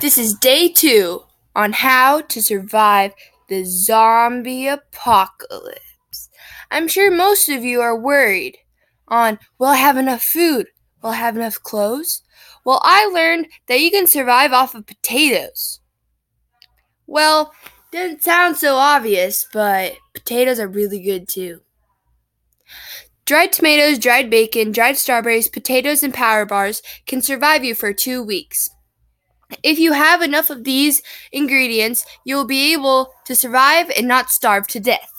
This is day two on how to survive the zombie apocalypse. I'm sure most of you are worried on will I have enough food? Will I have enough clothes? Well, I learned that you can survive off of potatoes. Well, doesn't sound so obvious, but potatoes are really good too. Dried tomatoes, dried bacon, dried strawberries, potatoes, and power bars can survive you for two weeks. If you have enough of these ingredients, you will be able to survive and not starve to death.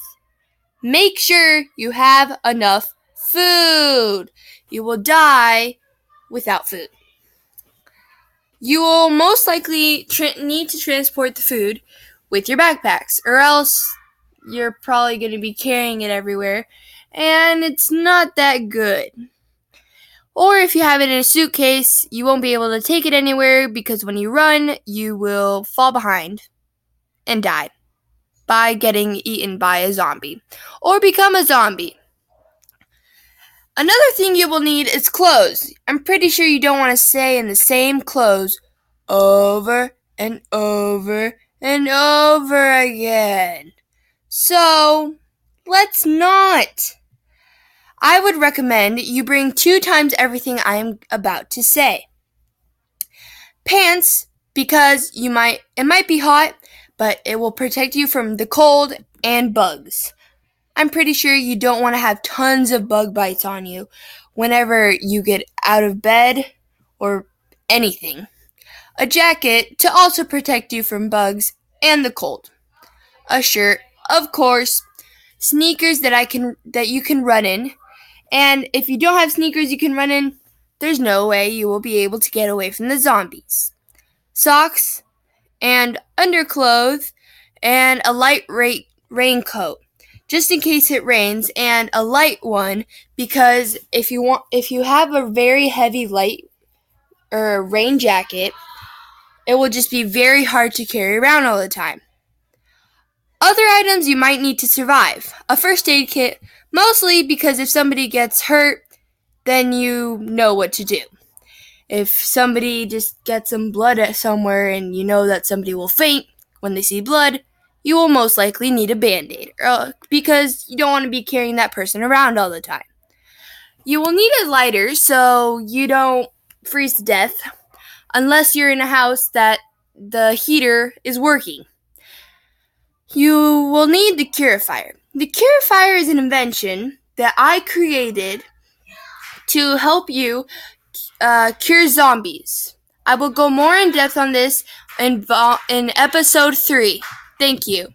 Make sure you have enough food. You will die without food. You will most likely tra- need to transport the food with your backpacks, or else you're probably going to be carrying it everywhere, and it's not that good. Or if you have it in a suitcase, you won't be able to take it anywhere because when you run, you will fall behind and die by getting eaten by a zombie or become a zombie. Another thing you will need is clothes. I'm pretty sure you don't want to stay in the same clothes over and over and over again. So, let's not. I would recommend you bring two times everything I am about to say. Pants, because you might it might be hot, but it will protect you from the cold and bugs. I'm pretty sure you don't want to have tons of bug bites on you whenever you get out of bed or anything. A jacket to also protect you from bugs and the cold. A shirt, of course, sneakers that I can that you can run in and if you don't have sneakers you can run in, there's no way you will be able to get away from the zombies. Socks and underclothes and a light ra- raincoat just in case it rains and a light one because if you want if you have a very heavy light or rain jacket it will just be very hard to carry around all the time. Other items you might need to survive. A first aid kit Mostly because if somebody gets hurt, then you know what to do. If somebody just gets some blood somewhere and you know that somebody will faint when they see blood, you will most likely need a band aid uh, because you don't want to be carrying that person around all the time. You will need a lighter so you don't freeze to death unless you're in a house that the heater is working. You will need the Curifier. The Curifier is an invention that I created to help you uh, cure zombies. I will go more in depth on this in, in episode 3. Thank you.